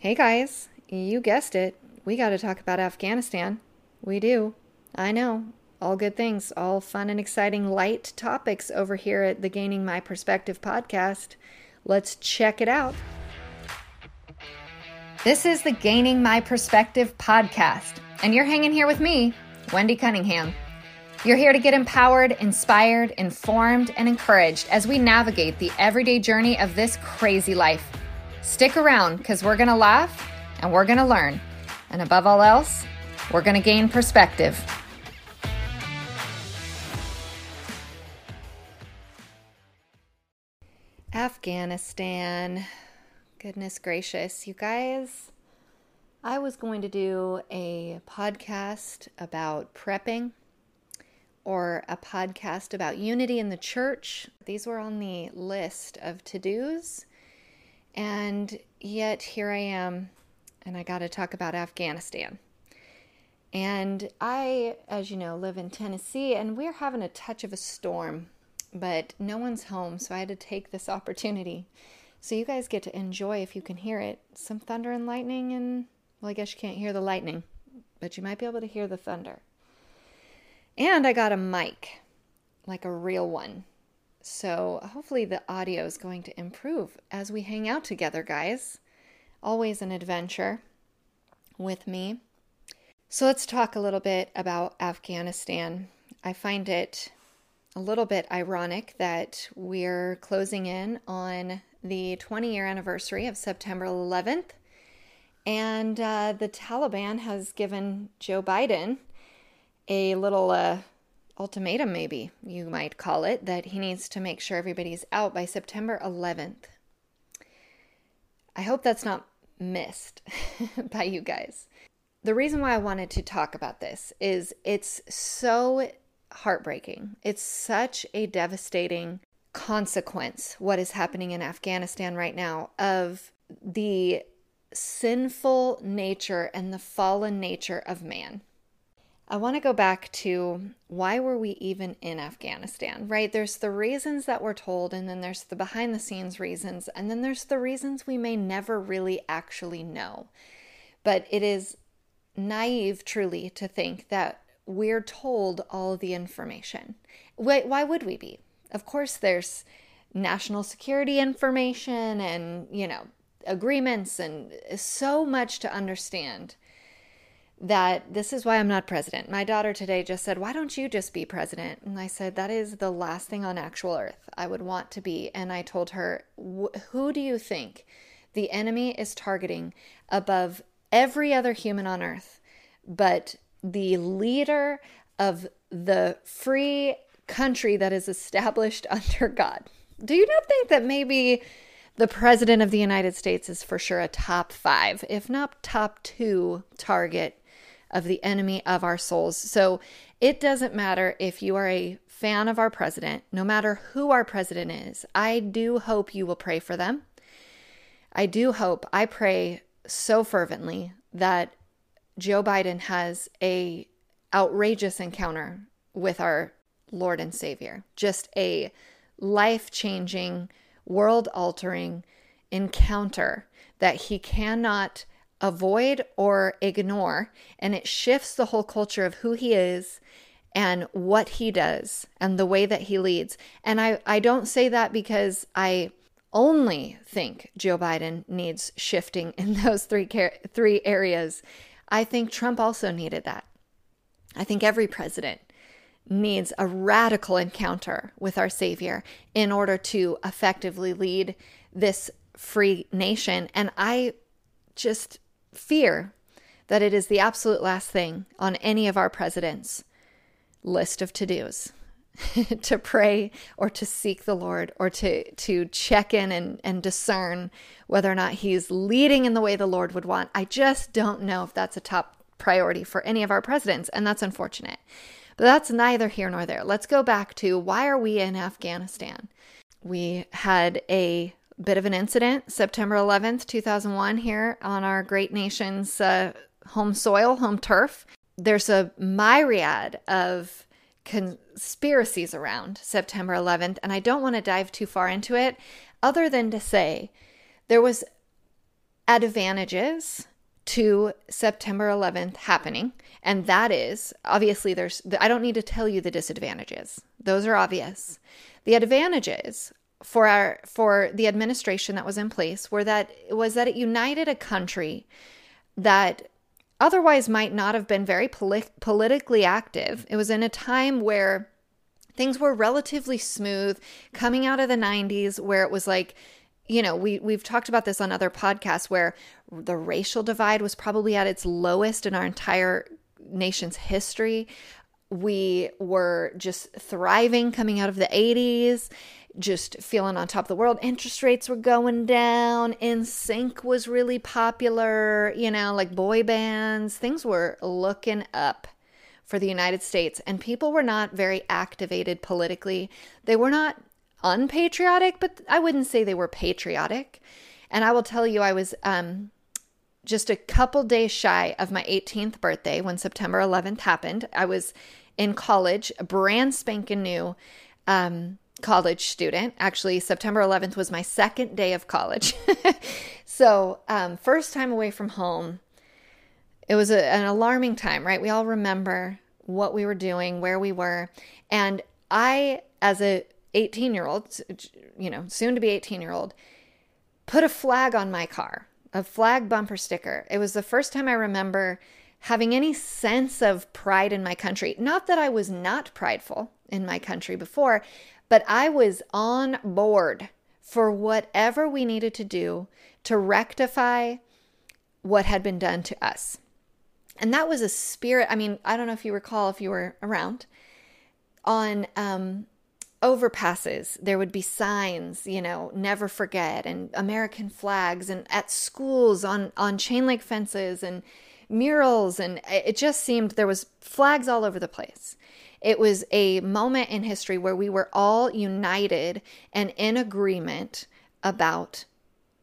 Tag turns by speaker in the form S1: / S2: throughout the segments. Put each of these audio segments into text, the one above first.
S1: Hey guys, you guessed it. We got to talk about Afghanistan. We do. I know. All good things, all fun and exciting light topics over here at the Gaining My Perspective podcast. Let's check it out. This is the Gaining My Perspective podcast, and you're hanging here with me, Wendy Cunningham. You're here to get empowered, inspired, informed, and encouraged as we navigate the everyday journey of this crazy life. Stick around because we're going to laugh and we're going to learn. And above all else, we're going to gain perspective. Afghanistan. Goodness gracious, you guys. I was going to do a podcast about prepping or a podcast about unity in the church. These were on the list of to dos. And yet here I am, and I got to talk about Afghanistan. And I, as you know, live in Tennessee, and we're having a touch of a storm, but no one's home, so I had to take this opportunity. So you guys get to enjoy, if you can hear it, some thunder and lightning, and well, I guess you can't hear the lightning, but you might be able to hear the thunder. And I got a mic, like a real one. So hopefully the audio is going to improve as we hang out together, guys. Always an adventure with me. So let's talk a little bit about Afghanistan. I find it a little bit ironic that we're closing in on the 20 year anniversary of September 11th, and uh, the Taliban has given Joe Biden a little uh, ultimatum, maybe you might call it, that he needs to make sure everybody's out by September 11th. I hope that's not missed by you guys. The reason why I wanted to talk about this is it's so heartbreaking. It's such a devastating consequence, what is happening in Afghanistan right now, of the sinful nature and the fallen nature of man. I want to go back to why were we even in Afghanistan, right? There's the reasons that we're told, and then there's the behind the scenes reasons, and then there's the reasons we may never really actually know. But it is naive, truly, to think that we're told all the information. Why, why would we be? Of course, there's national security information and, you know, agreements and so much to understand that this is why I'm not president. My daughter today just said, Why don't you just be president? And I said, That is the last thing on actual earth I would want to be. And I told her, Who do you think the enemy is targeting above every other human on earth but the leader of the free country that is established under God? Do you not think that maybe the president of the United States is for sure a top five, if not top two target of the enemy of our souls. So it doesn't matter if you are a fan of our president, no matter who our president is. I do hope you will pray for them. I do hope, I pray so fervently that Joe Biden has a outrageous encounter with our Lord and Savior. Just a life-changing, world-altering encounter that he cannot avoid or ignore. And it shifts the whole culture of who he is and what he does and the way that he leads. And I, I don't say that because I only think Joe Biden needs shifting in those three three areas. I think Trump also needed that. I think every president needs a radical encounter with our Savior in order to effectively lead this free nation. And I just fear that it is the absolute last thing on any of our presidents' list of to dos to pray or to seek the Lord or to, to check in and, and discern whether or not he's leading in the way the Lord would want. I just don't know if that's a top priority for any of our presidents, and that's unfortunate. But that's neither here nor there. Let's go back to why are we in Afghanistan? We had a bit of an incident September 11th, 2001, here on our great nation's uh, home soil, home turf. There's a myriad of conspiracies around September 11th, and I don't want to dive too far into it, other than to say there was advantages to September 11th happening. And that is obviously there's, I don't need to tell you the disadvantages, those are obvious. The advantages for our for the administration that was in place were that was that it united a country that otherwise might not have been very poli- politically active. It was in a time where things were relatively smooth coming out of the 90s where it was like you know we we've talked about this on other podcasts where the racial divide was probably at its lowest in our entire nation's history we were just thriving coming out of the 80s just feeling on top of the world. Interest rates were going down. NSYNC was really popular, you know, like boy bands. Things were looking up for the United States, and people were not very activated politically. They were not unpatriotic, but I wouldn't say they were patriotic. And I will tell you, I was um, just a couple days shy of my 18th birthday when September 11th happened. I was in college, brand spanking new. Um, college student. Actually, September 11th was my second day of college. so, um, first time away from home. It was a, an alarming time, right? We all remember what we were doing, where we were. And I, as a 18 year old, you know, soon to be 18 year old, put a flag on my car, a flag bumper sticker. It was the first time I remember having any sense of pride in my country. Not that I was not prideful in my country before, but I was on board for whatever we needed to do to rectify what had been done to us. And that was a spirit. I mean, I don't know if you recall if you were around on um, overpasses, there would be signs, you know, never forget, and American flags, and at schools on on chain link fences and murals, and it just seemed there was flags all over the place. It was a moment in history where we were all united and in agreement about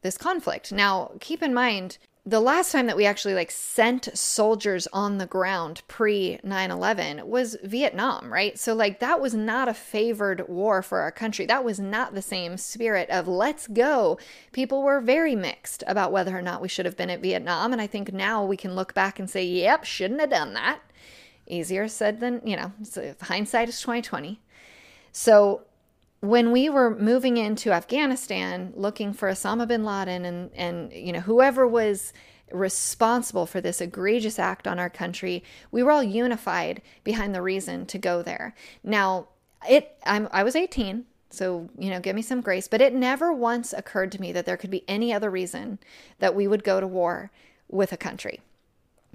S1: this conflict. Now, keep in mind, the last time that we actually like sent soldiers on the ground pre 9/11 was Vietnam, right? So like that was not a favored war for our country. That was not the same spirit of let's go. People were very mixed about whether or not we should have been at Vietnam, and I think now we can look back and say, "Yep, shouldn't have done that." Easier said than, you know, so hindsight is 2020. So when we were moving into Afghanistan looking for Osama bin Laden and and you know whoever was responsible for this egregious act on our country, we were all unified behind the reason to go there. Now, it I'm I was 18, so you know, give me some grace, but it never once occurred to me that there could be any other reason that we would go to war with a country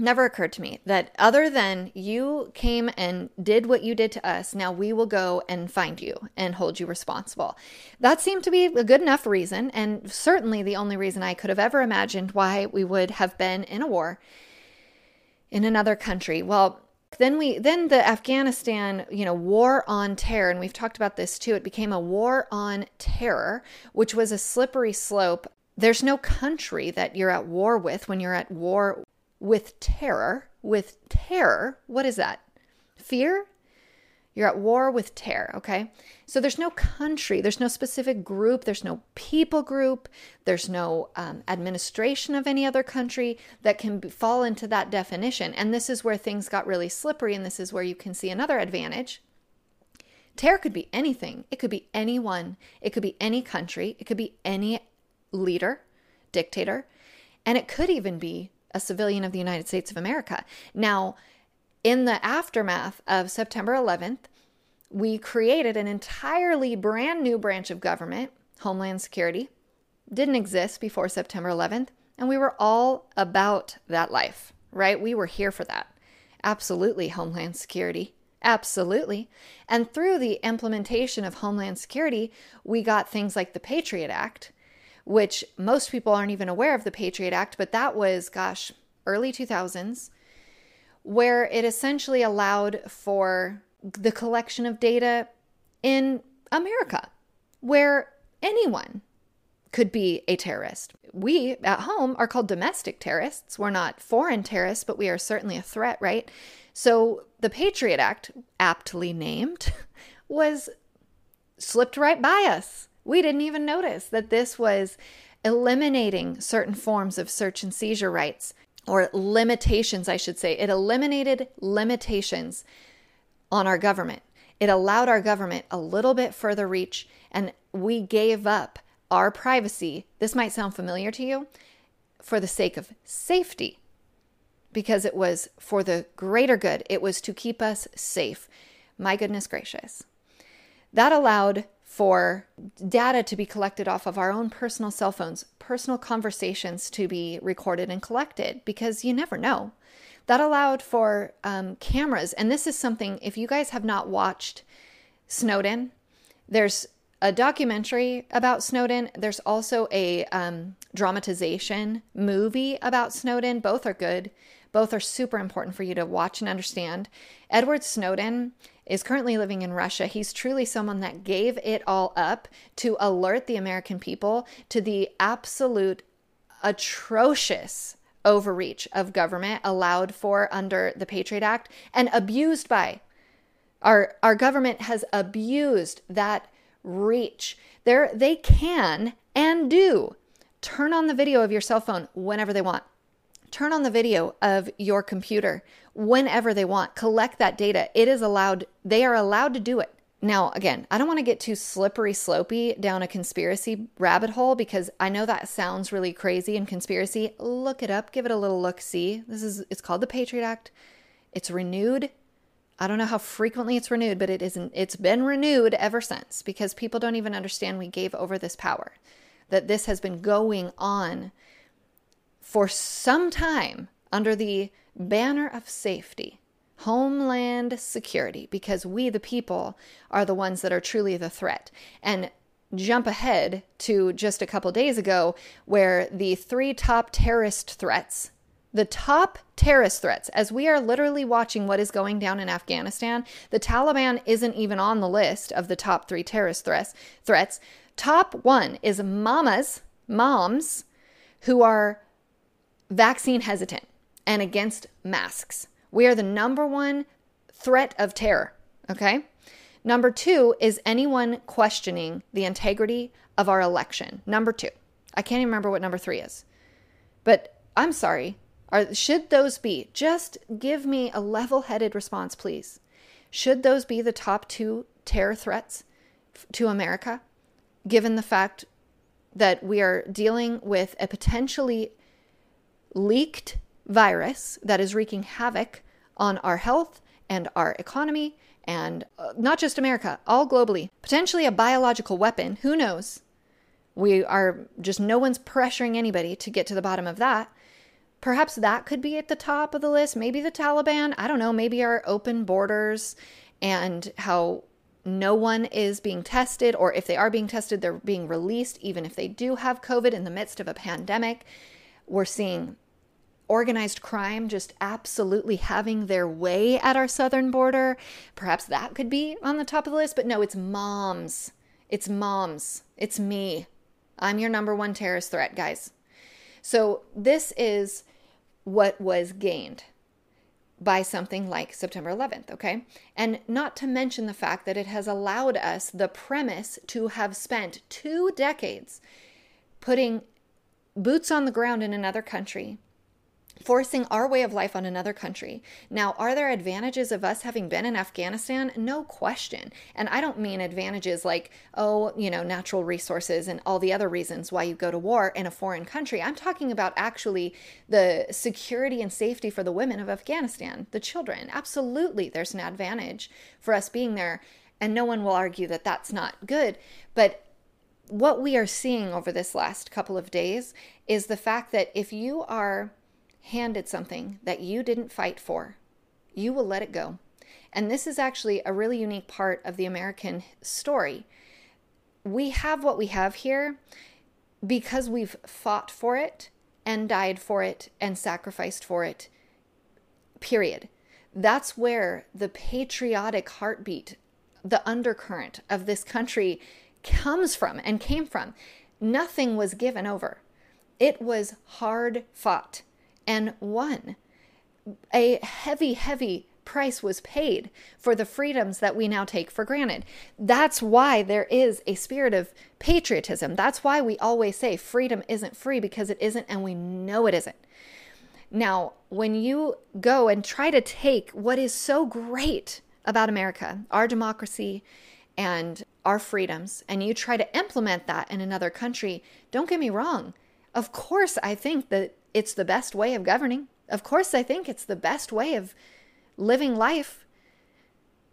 S1: never occurred to me that other than you came and did what you did to us, now we will go and find you and hold you responsible. That seemed to be a good enough reason, and certainly the only reason I could have ever imagined why we would have been in a war in another country. Well, then we then the Afghanistan, you know, war on terror and we've talked about this too. It became a war on terror, which was a slippery slope. There's no country that you're at war with when you're at war with terror. With terror, what is that? Fear? You're at war with terror, okay? So there's no country, there's no specific group, there's no people group, there's no um, administration of any other country that can be, fall into that definition. And this is where things got really slippery, and this is where you can see another advantage. Terror could be anything, it could be anyone, it could be any country, it could be any leader, dictator, and it could even be a civilian of the United States of America. Now, in the aftermath of September 11th, we created an entirely brand new branch of government, Homeland Security. Didn't exist before September 11th, and we were all about that life, right? We were here for that. Absolutely, Homeland Security. Absolutely. And through the implementation of Homeland Security, we got things like the Patriot Act, which most people aren't even aware of the Patriot Act, but that was, gosh, early 2000s, where it essentially allowed for the collection of data in America, where anyone could be a terrorist. We at home are called domestic terrorists. We're not foreign terrorists, but we are certainly a threat, right? So the Patriot Act, aptly named, was slipped right by us we didn't even notice that this was eliminating certain forms of search and seizure rights or limitations, I should say. It eliminated limitations on our government. It allowed our government a little bit further reach, and we gave up our privacy. This might sound familiar to you for the sake of safety, because it was for the greater good. It was to keep us safe. My goodness gracious. That allowed for data to be collected off of our own personal cell phones, personal conversations to be recorded and collected, because you never know. That allowed for um, cameras. And this is something, if you guys have not watched Snowden, there's a documentary about Snowden. There's also a um, dramatization movie about Snowden. Both are good. Both are super important for you to watch and understand. Edward Snowden is currently living in Russia. He's truly someone that gave it all up to alert the American people to the absolute atrocious overreach of government allowed for under the Patriot Act and abused by our our government has abused that reach. There they can and do turn on the video of your cell phone whenever they want turn on the video of your computer whenever they want, collect that data. It is allowed, they are allowed to do it. Now, again, I don't want to get too slippery slopey down a conspiracy rabbit hole because I know that sounds really crazy and conspiracy. Look it up, give it a little look see. This is it's called the Patriot Act. It's renewed. I don't know how frequently it's renewed, but it isn't it's been renewed ever since because people don't even understand we gave over this power. That this has been going on for some time under the banner of safety, homeland security, because we, the people, are the ones that are truly the threat. And jump ahead to just a couple days ago, where the three top terrorist threats, the top terrorist threats, as we are literally watching what is going down in Afghanistan, the Taliban isn't even on the list of the top three terrorist threats. Threats. Top one is mamas, moms, who are vaccine hesitant and against masks. We are the number one threat of terror. Okay. Number two is anyone questioning the integrity of our election. Number two. I can't even remember what number three is. But I'm sorry. Are, should those be? Just give me a level headed response, please. Should those be the top two terror threats to America, given the fact that we are dealing with a potentially leaked virus that is wreaking havoc on our health and our economy and uh, not just America, all globally. Potentially a biological weapon, who knows? We are just no one's pressuring anybody to get to the bottom of that. Perhaps that could be at the top of the list. Maybe the Taliban. I don't know. Maybe our open borders and how no one is being tested, or if they are being tested, they're being released, even if they do have COVID in the midst of a pandemic. We're seeing organized crime just absolutely having their way at our southern border. Perhaps that could be on the top of the list, but no, it's moms. It's moms. It's me. I'm your number one terrorist threat, guys. So, this is what was gained by something like September 11th, okay? And not to mention the fact that it has allowed us the premise to have spent two decades putting boots on the ground in another country, forcing our way of life on another country. Now, are there advantages of us having been in Afghanistan? No question. And I don't mean advantages like, oh, you know, natural resources and all the other reasons why you go to war in a foreign country. I'm talking about actually the security and safety for the women of Afghanistan, the children. Absolutely, there's an advantage for us being there. And no one will argue that that's not good. But what we are seeing over this last couple of days is the fact that if you are handed something that you didn't fight for, you will let it go. And this is actually a really unique part of the American story. We have what we have here because we've fought for it and died for it and sacrificed for it. Period. That's where the patriotic heartbeat, the undercurrent of this country comes from and came from. Nothing was given over. It was hard fought and won. A heavy, heavy price was paid for the freedoms that we now take for granted. That's why there is a spirit of patriotism. That's why we always say freedom isn't free because it isn't, and we know it isn't. Now, when you go and try to take what is so great about America, our democracy, and our freedoms, and you try to implement that in another country, don't get me wrong. Of course, I think that it's the best way of governing. Of course, I think it's the best way of living life.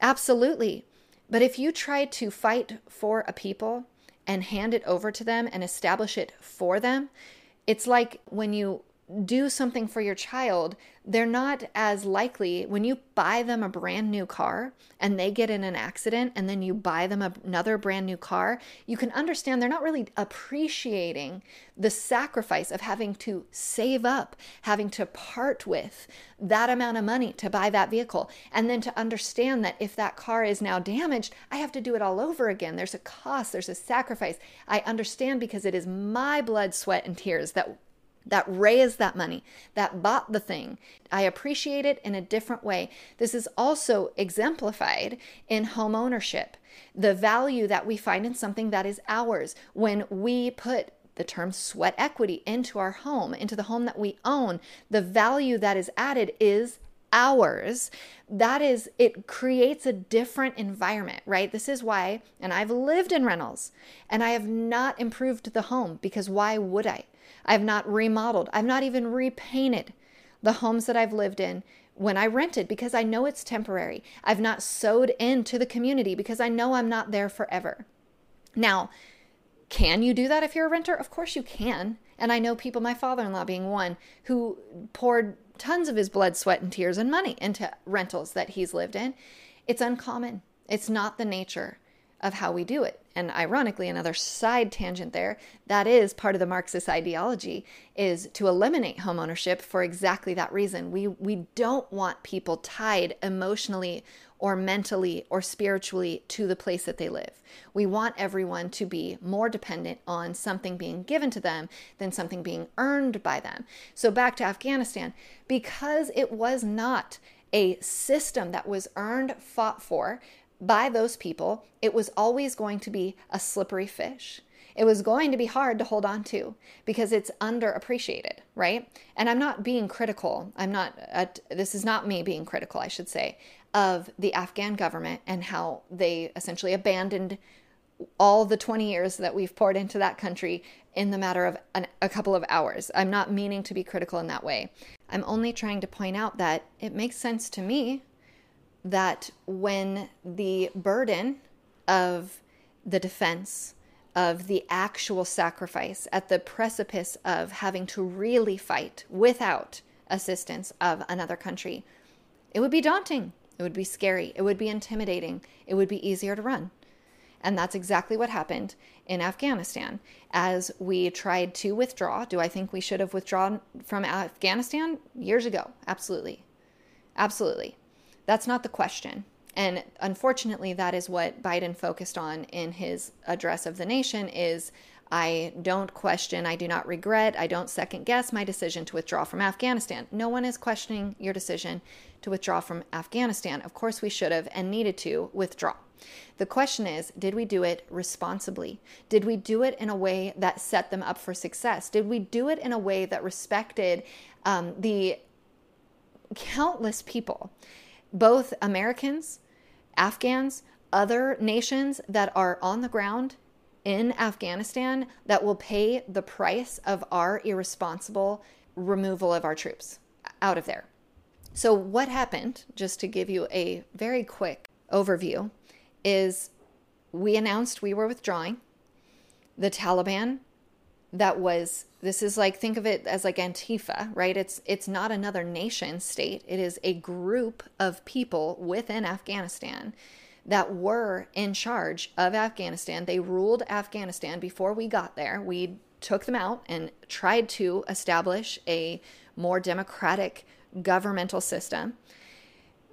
S1: Absolutely. But if you try to fight for a people and hand it over to them and establish it for them, it's like when you do something for your child, they're not as likely when you buy them a brand new car and they get in an accident and then you buy them another brand new car, you can understand they're not really appreciating the sacrifice of having to save up, having to part with that amount of money to buy that vehicle. And then to understand that if that car is now damaged, I have to do it all over again. There's a cost, there's a sacrifice. I understand because it is my blood, sweat, and tears that that raised that money, that bought the thing. I appreciate it in a different way. This is also exemplified in home ownership. The value that we find in something that is ours when we put the term sweat equity into our home, into the home that we own, the value that is added is ours that is it creates a different environment right this is why and i've lived in rentals and i have not improved the home because why would i I've not remodeled. I've not even repainted the homes that I've lived in when I rented because I know it's temporary. I've not sowed into the community because I know I'm not there forever. Now, can you do that if you're a renter? Of course you can. And I know people, my father in law being one, who poured tons of his blood, sweat, and tears and money into rentals that he's lived in. It's uncommon. It's not the nature of how we do it. And ironically, another side tangent there, that is part of the Marxist ideology is to eliminate homeownership for exactly that reason. We we don't want people tied emotionally or mentally or spiritually to the place that they live. We want everyone to be more dependent on something being given to them than something being earned by them. So back to Afghanistan, because it was not a system that was earned, fought for, by those people, it was always going to be a slippery fish. It was going to be hard to hold on to because it's underappreciated, right? And I'm not being critical. I'm not, this is not me being critical, I should say, of the Afghan government and how they essentially abandoned all the 20 years that we've poured into that country in the matter of an, a couple of hours. I'm not meaning to be critical in that way. I'm only trying to point out that it makes sense to me that when the burden of the defense, of the actual sacrifice, at the precipice of having to really fight without assistance of another country, it would be daunting. It would be scary. It would be intimidating. It would be easier to run. And that's exactly what happened in Afghanistan. As we tried to withdraw, do I think we should have withdrawn from Afghanistan years ago? Absolutely. Absolutely. That's not the question. And unfortunately, that is what Biden focused on in his address of the nation is I don't question, I do not regret, I don't second guess my decision to withdraw from Afghanistan. No one is questioning your decision to withdraw from Afghanistan. Of course, we should have and needed to withdraw. The question is did we do it responsibly? Did we do it in a way that set them up for success? Did we do it in a way that respected um, the countless people both Americans, Afghans, other nations that are on the ground in Afghanistan that will pay the price of our irresponsible removal of our troops out of there. So, what happened, just to give you a very quick overview, is we announced we were withdrawing. The Taliban that was this is like think of it as like antifa right? It's it's not another nation state. It is a group of people within afghanistan that were in charge of afghanistan. They ruled afghanistan before we got there. We took them out and tried to establish a more democratic governmental system.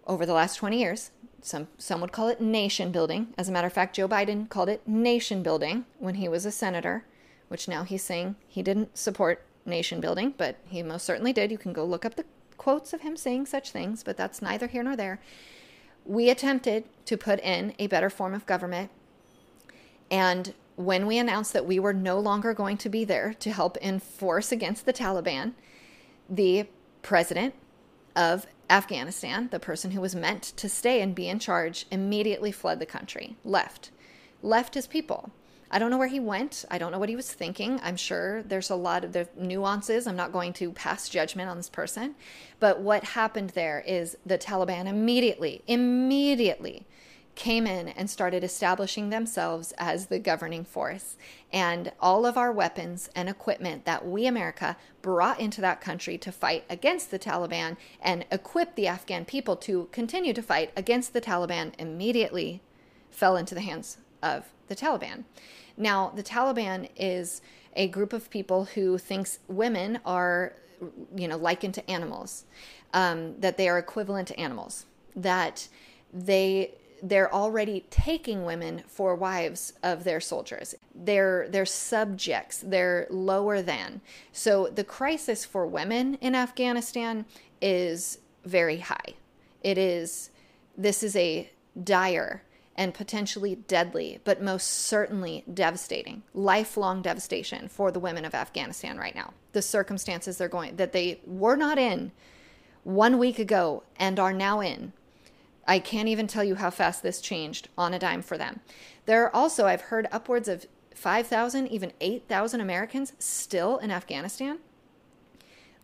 S1: Over the last 20 years some some would call it nation building. As a matter of fact joe biden called it nation building when he was a senator which now he's saying he didn't support nation building, but he most certainly did. You can go look up the quotes of him saying such things, but that's neither here nor there. We attempted to put in a better form of government. And when we announced that we were no longer going to be there to help enforce against the Taliban, the president of Afghanistan, the person who was meant to stay and be in charge, immediately fled the country, left, left his people. I don't know where he went. I don't know what he was thinking. I'm sure there's a lot of the nuances. I'm not going to pass judgment on this person. But what happened there is the Taliban immediately, immediately came in and started establishing themselves as the governing force. And all of our weapons and equipment that we, America, brought into that country to fight against the Taliban and equip the Afghan people to continue to fight against the Taliban immediately fell into the hands of the Taliban. Now, the Taliban is a group of people who thinks women are, you know, likened to animals, um, that they are equivalent to animals, that they they're already taking women for wives of their soldiers. They're they're subjects. They're lower than. So the crisis for women in Afghanistan is very high. It is this is a dire and potentially deadly, but most certainly devastating, lifelong devastation for the women of Afghanistan right now. The circumstances they're going that they were not in one week ago and are now in I can't even tell you how fast this changed on a dime for them. There are also, I've heard upwards of 5,000, even 8,000 Americans still in Afghanistan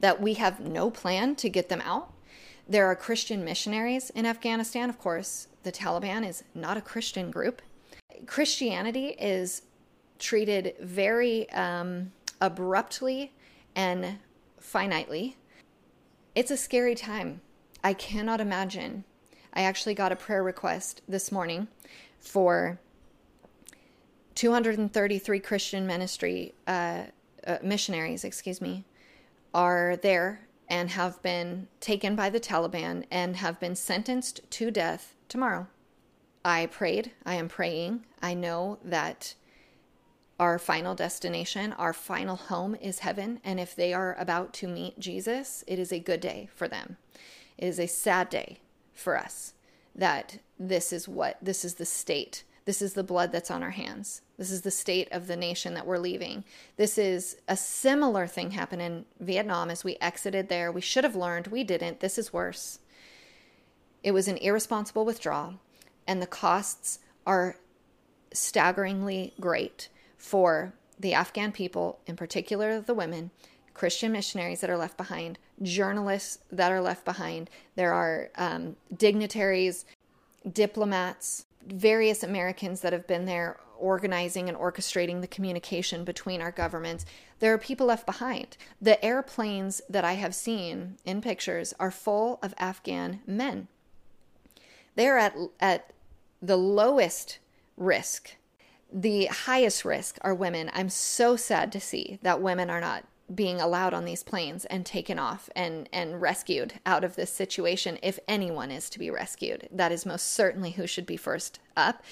S1: that we have no plan to get them out. There are Christian missionaries in Afghanistan. Of course, the Taliban is not a Christian group. Christianity is treated very um, abruptly and finitely. It's a scary time. I cannot imagine I actually got a prayer request this morning for 233 Christian ministry uh, uh, missionaries, excuse me, are there and have been taken by the Taliban and have been sentenced to death tomorrow. I prayed. I am praying. I know that our final destination, our final home is heaven. And if they are about to meet Jesus, it is a good day for them. It is a sad day for us that this is what this is the state this is the blood that's on our hands this is the state of the nation that we're leaving. This is a similar thing happened in vietnam as we exited there. We should have learned. We didn't. This is worse. It was an irresponsible withdrawal and the costs are staggeringly great for the afghan people in particular the women Christian missionaries that are left behind, journalists that are left behind. There are um, dignitaries, diplomats, various Americans that have been there organizing and orchestrating the communication between our governments. There are people left behind. The airplanes that I have seen in pictures are full of Afghan men. They're at, at the lowest risk. The highest risk are women. I'm so sad to see that women are not being allowed on these planes and taken off and and rescued out of this situation if anyone is to be rescued that is most certainly who should be first up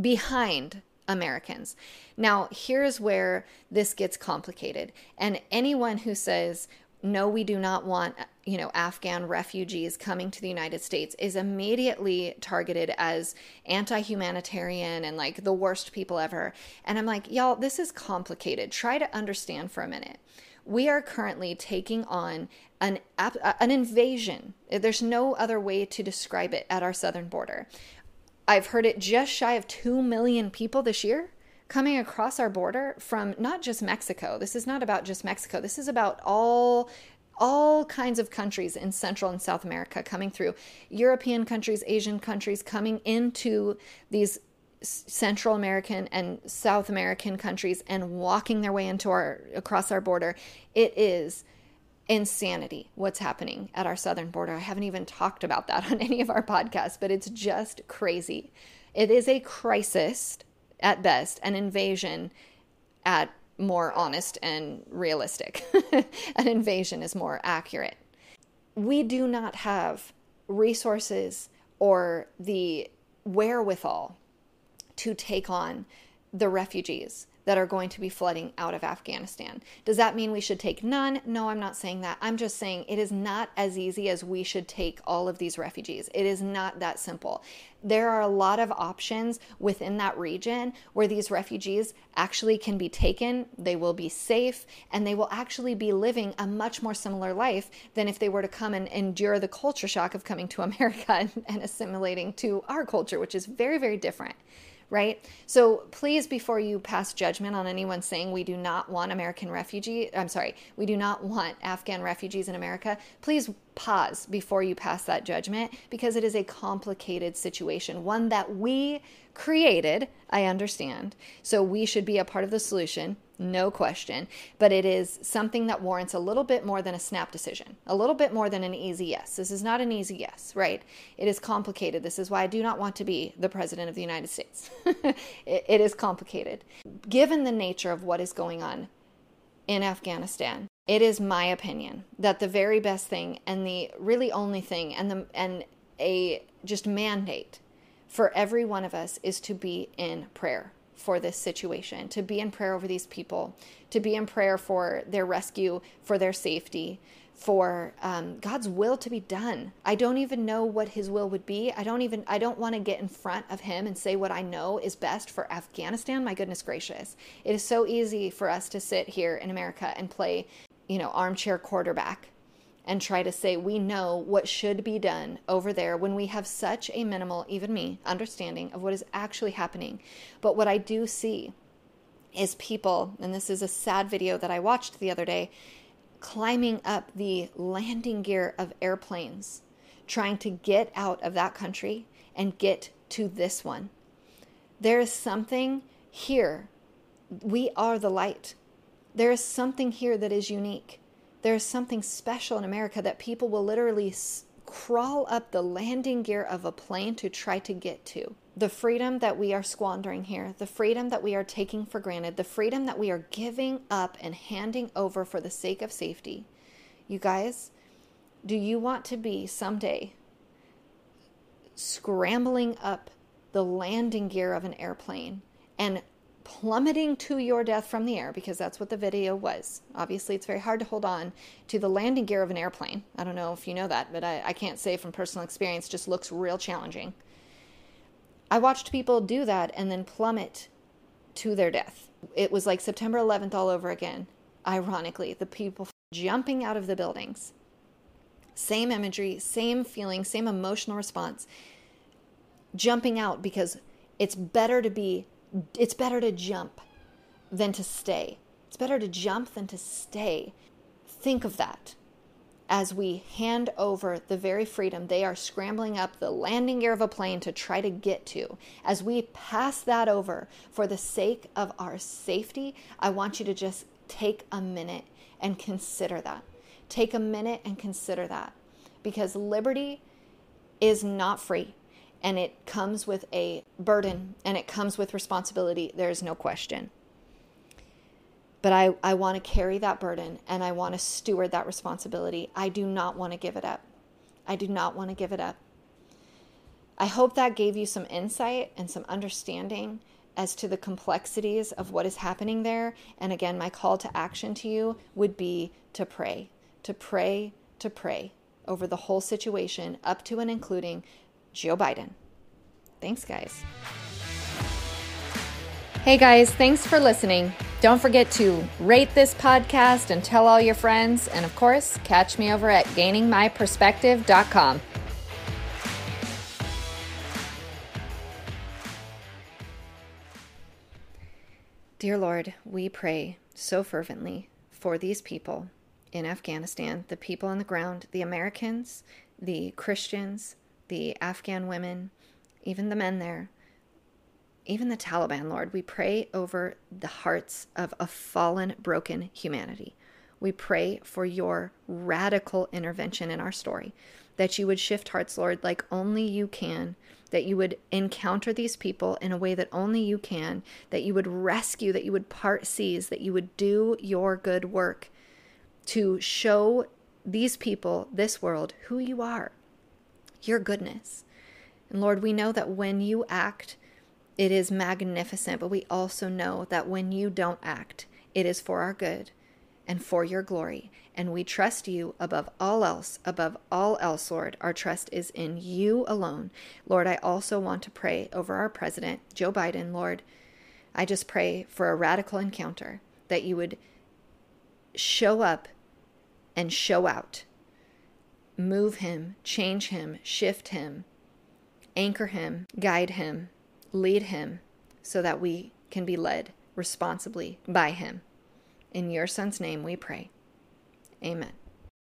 S1: behind Americans. Now, here's where this gets complicated. And anyone who says, no, we do not want, you know, Afghan refugees coming to the United States is immediately targeted as anti humanitarian and like the worst people ever. And I'm like, y'all, this is complicated. Try to understand for a minute we are currently taking on an uh, an invasion. There's no other way to describe it at our southern border. I've heard it just shy of 2 million people this year coming across our border from not just Mexico. This is not about just Mexico. This is about all all kinds of countries in Central and South America coming through. European countries, Asian countries coming into these Central American and South American countries and walking their way into our across our border. It is insanity what's happening at our southern border. I haven't even talked about that on any of our podcasts, but it's just crazy. It is a crisis at best, an invasion at more honest and realistic. an invasion is more accurate. We do not have resources or the wherewithal to take on the refugees that are going to be flooding out of Afghanistan. Does that mean we should take none? No, I'm not saying that. I'm just saying it is not as easy as we should take all of these refugees. It is not that simple. There are a lot of options within that region where these refugees actually can be taken, they will be safe, and they will actually be living a much more similar life than if they were to come and endure the culture shock of coming to America and, assimilating to our culture, which is very, very different right? So please, before you pass judgment on anyone saying we do not want American refugee, I'm sorry, we do not want Afghan refugees in America, please pause before you pass that judgment because it is a complicated situation, one that we created, I understand. So we should be a part of the solution, no question. But it is something that warrants a little bit more than a snap decision, a little bit more than an easy yes. This is not an easy yes, right? It is complicated. This is why I do not want to be the president of the United States. it, it is complicated. Given the nature of what is going on in Afghanistan, it is my opinion that the very best thing and the really only thing and the and a just mandate for every one of us is to be in prayer for this situation, to be in prayer over these people, to be in prayer for their rescue, for their safety, for um, God's will to be done. I don't even know what His will would be. I don't even, I don't want to get in front of Him and say what I know is best for Afghanistan. My goodness gracious. It is so easy for us to sit here in America and play, you know, armchair quarterback and try to say we know what should be done over there when we have such a minimal, even me, understanding of what is actually happening. But what I do see is people, and this is a sad video that I watched the other day, climbing up the landing gear of airplanes, trying to get out of that country and get to this one. There is something here. We are the light. There is something here that is unique there's something special in America that people will literally s- crawl up the landing gear of a plane to try to get to. The freedom that we are squandering here, the freedom that we are taking for granted, the freedom that we are giving up and handing over for the sake of safety. You guys, do you want to be someday scrambling up the landing gear of an airplane and plummeting to your death from the air because that's what the video was. Obviously, it's very hard to hold on to the landing gear of an airplane. I don't know if you know that, but I, I can't say from personal experience, just looks real challenging. I watched people do that and then plummet to their death. It was like September 11th all over again. Ironically, the people jumping out of the buildings. Same imagery, same feeling, same emotional response. Jumping out because it's better to be it's better to jump than to stay. It's better to jump than to stay. Think of that as we hand over the very freedom they are scrambling up the landing gear of a plane to try to get to. As we pass that over for the sake of our safety, I want you to just take a minute and consider that. Take a minute and consider that because liberty is not free and it comes with a burden and it comes with responsibility. There's no question. But I, I want to carry that burden and I want to steward that responsibility. I do not want to give it up. I do not want to give it up. I hope that gave you some insight and some understanding as to the complexities of what is happening there. And again, my call to action to you would be to pray, to pray, to pray over the whole situation, up to and including Joe Biden. Thanks, guys. Hey guys, thanks for listening. Don't forget to rate this podcast and tell all your friends. And of course, catch me over at gainingmyperspective.com. Dear Lord, we pray so fervently for these people in Afghanistan, the people on the ground, the Americans, the Christians, the Afghan women, even the men there, even the Taliban, Lord. We pray over the hearts of a fallen, broken humanity. We pray for your radical intervention in our story, that you would shift hearts, Lord, like only you can, that you would encounter these people in a way that only you can, that you would rescue, that you would part seas, that you would do your good work to show these people, this world, who you are, your goodness. And Lord, we know that when you act, It is magnificent, but we also know that when you don't act, it is for our good and for your glory. And we trust you above all else, above all else, Lord. Our trust is in you alone. Lord, I also want to pray over our president, Joe Biden, Lord. I just pray for a radical encounter that you would show up and show out. Move him, change him, shift him, anchor him, guide him, lead him, so that we can be led responsibly by him. In your son's name we pray. Amen.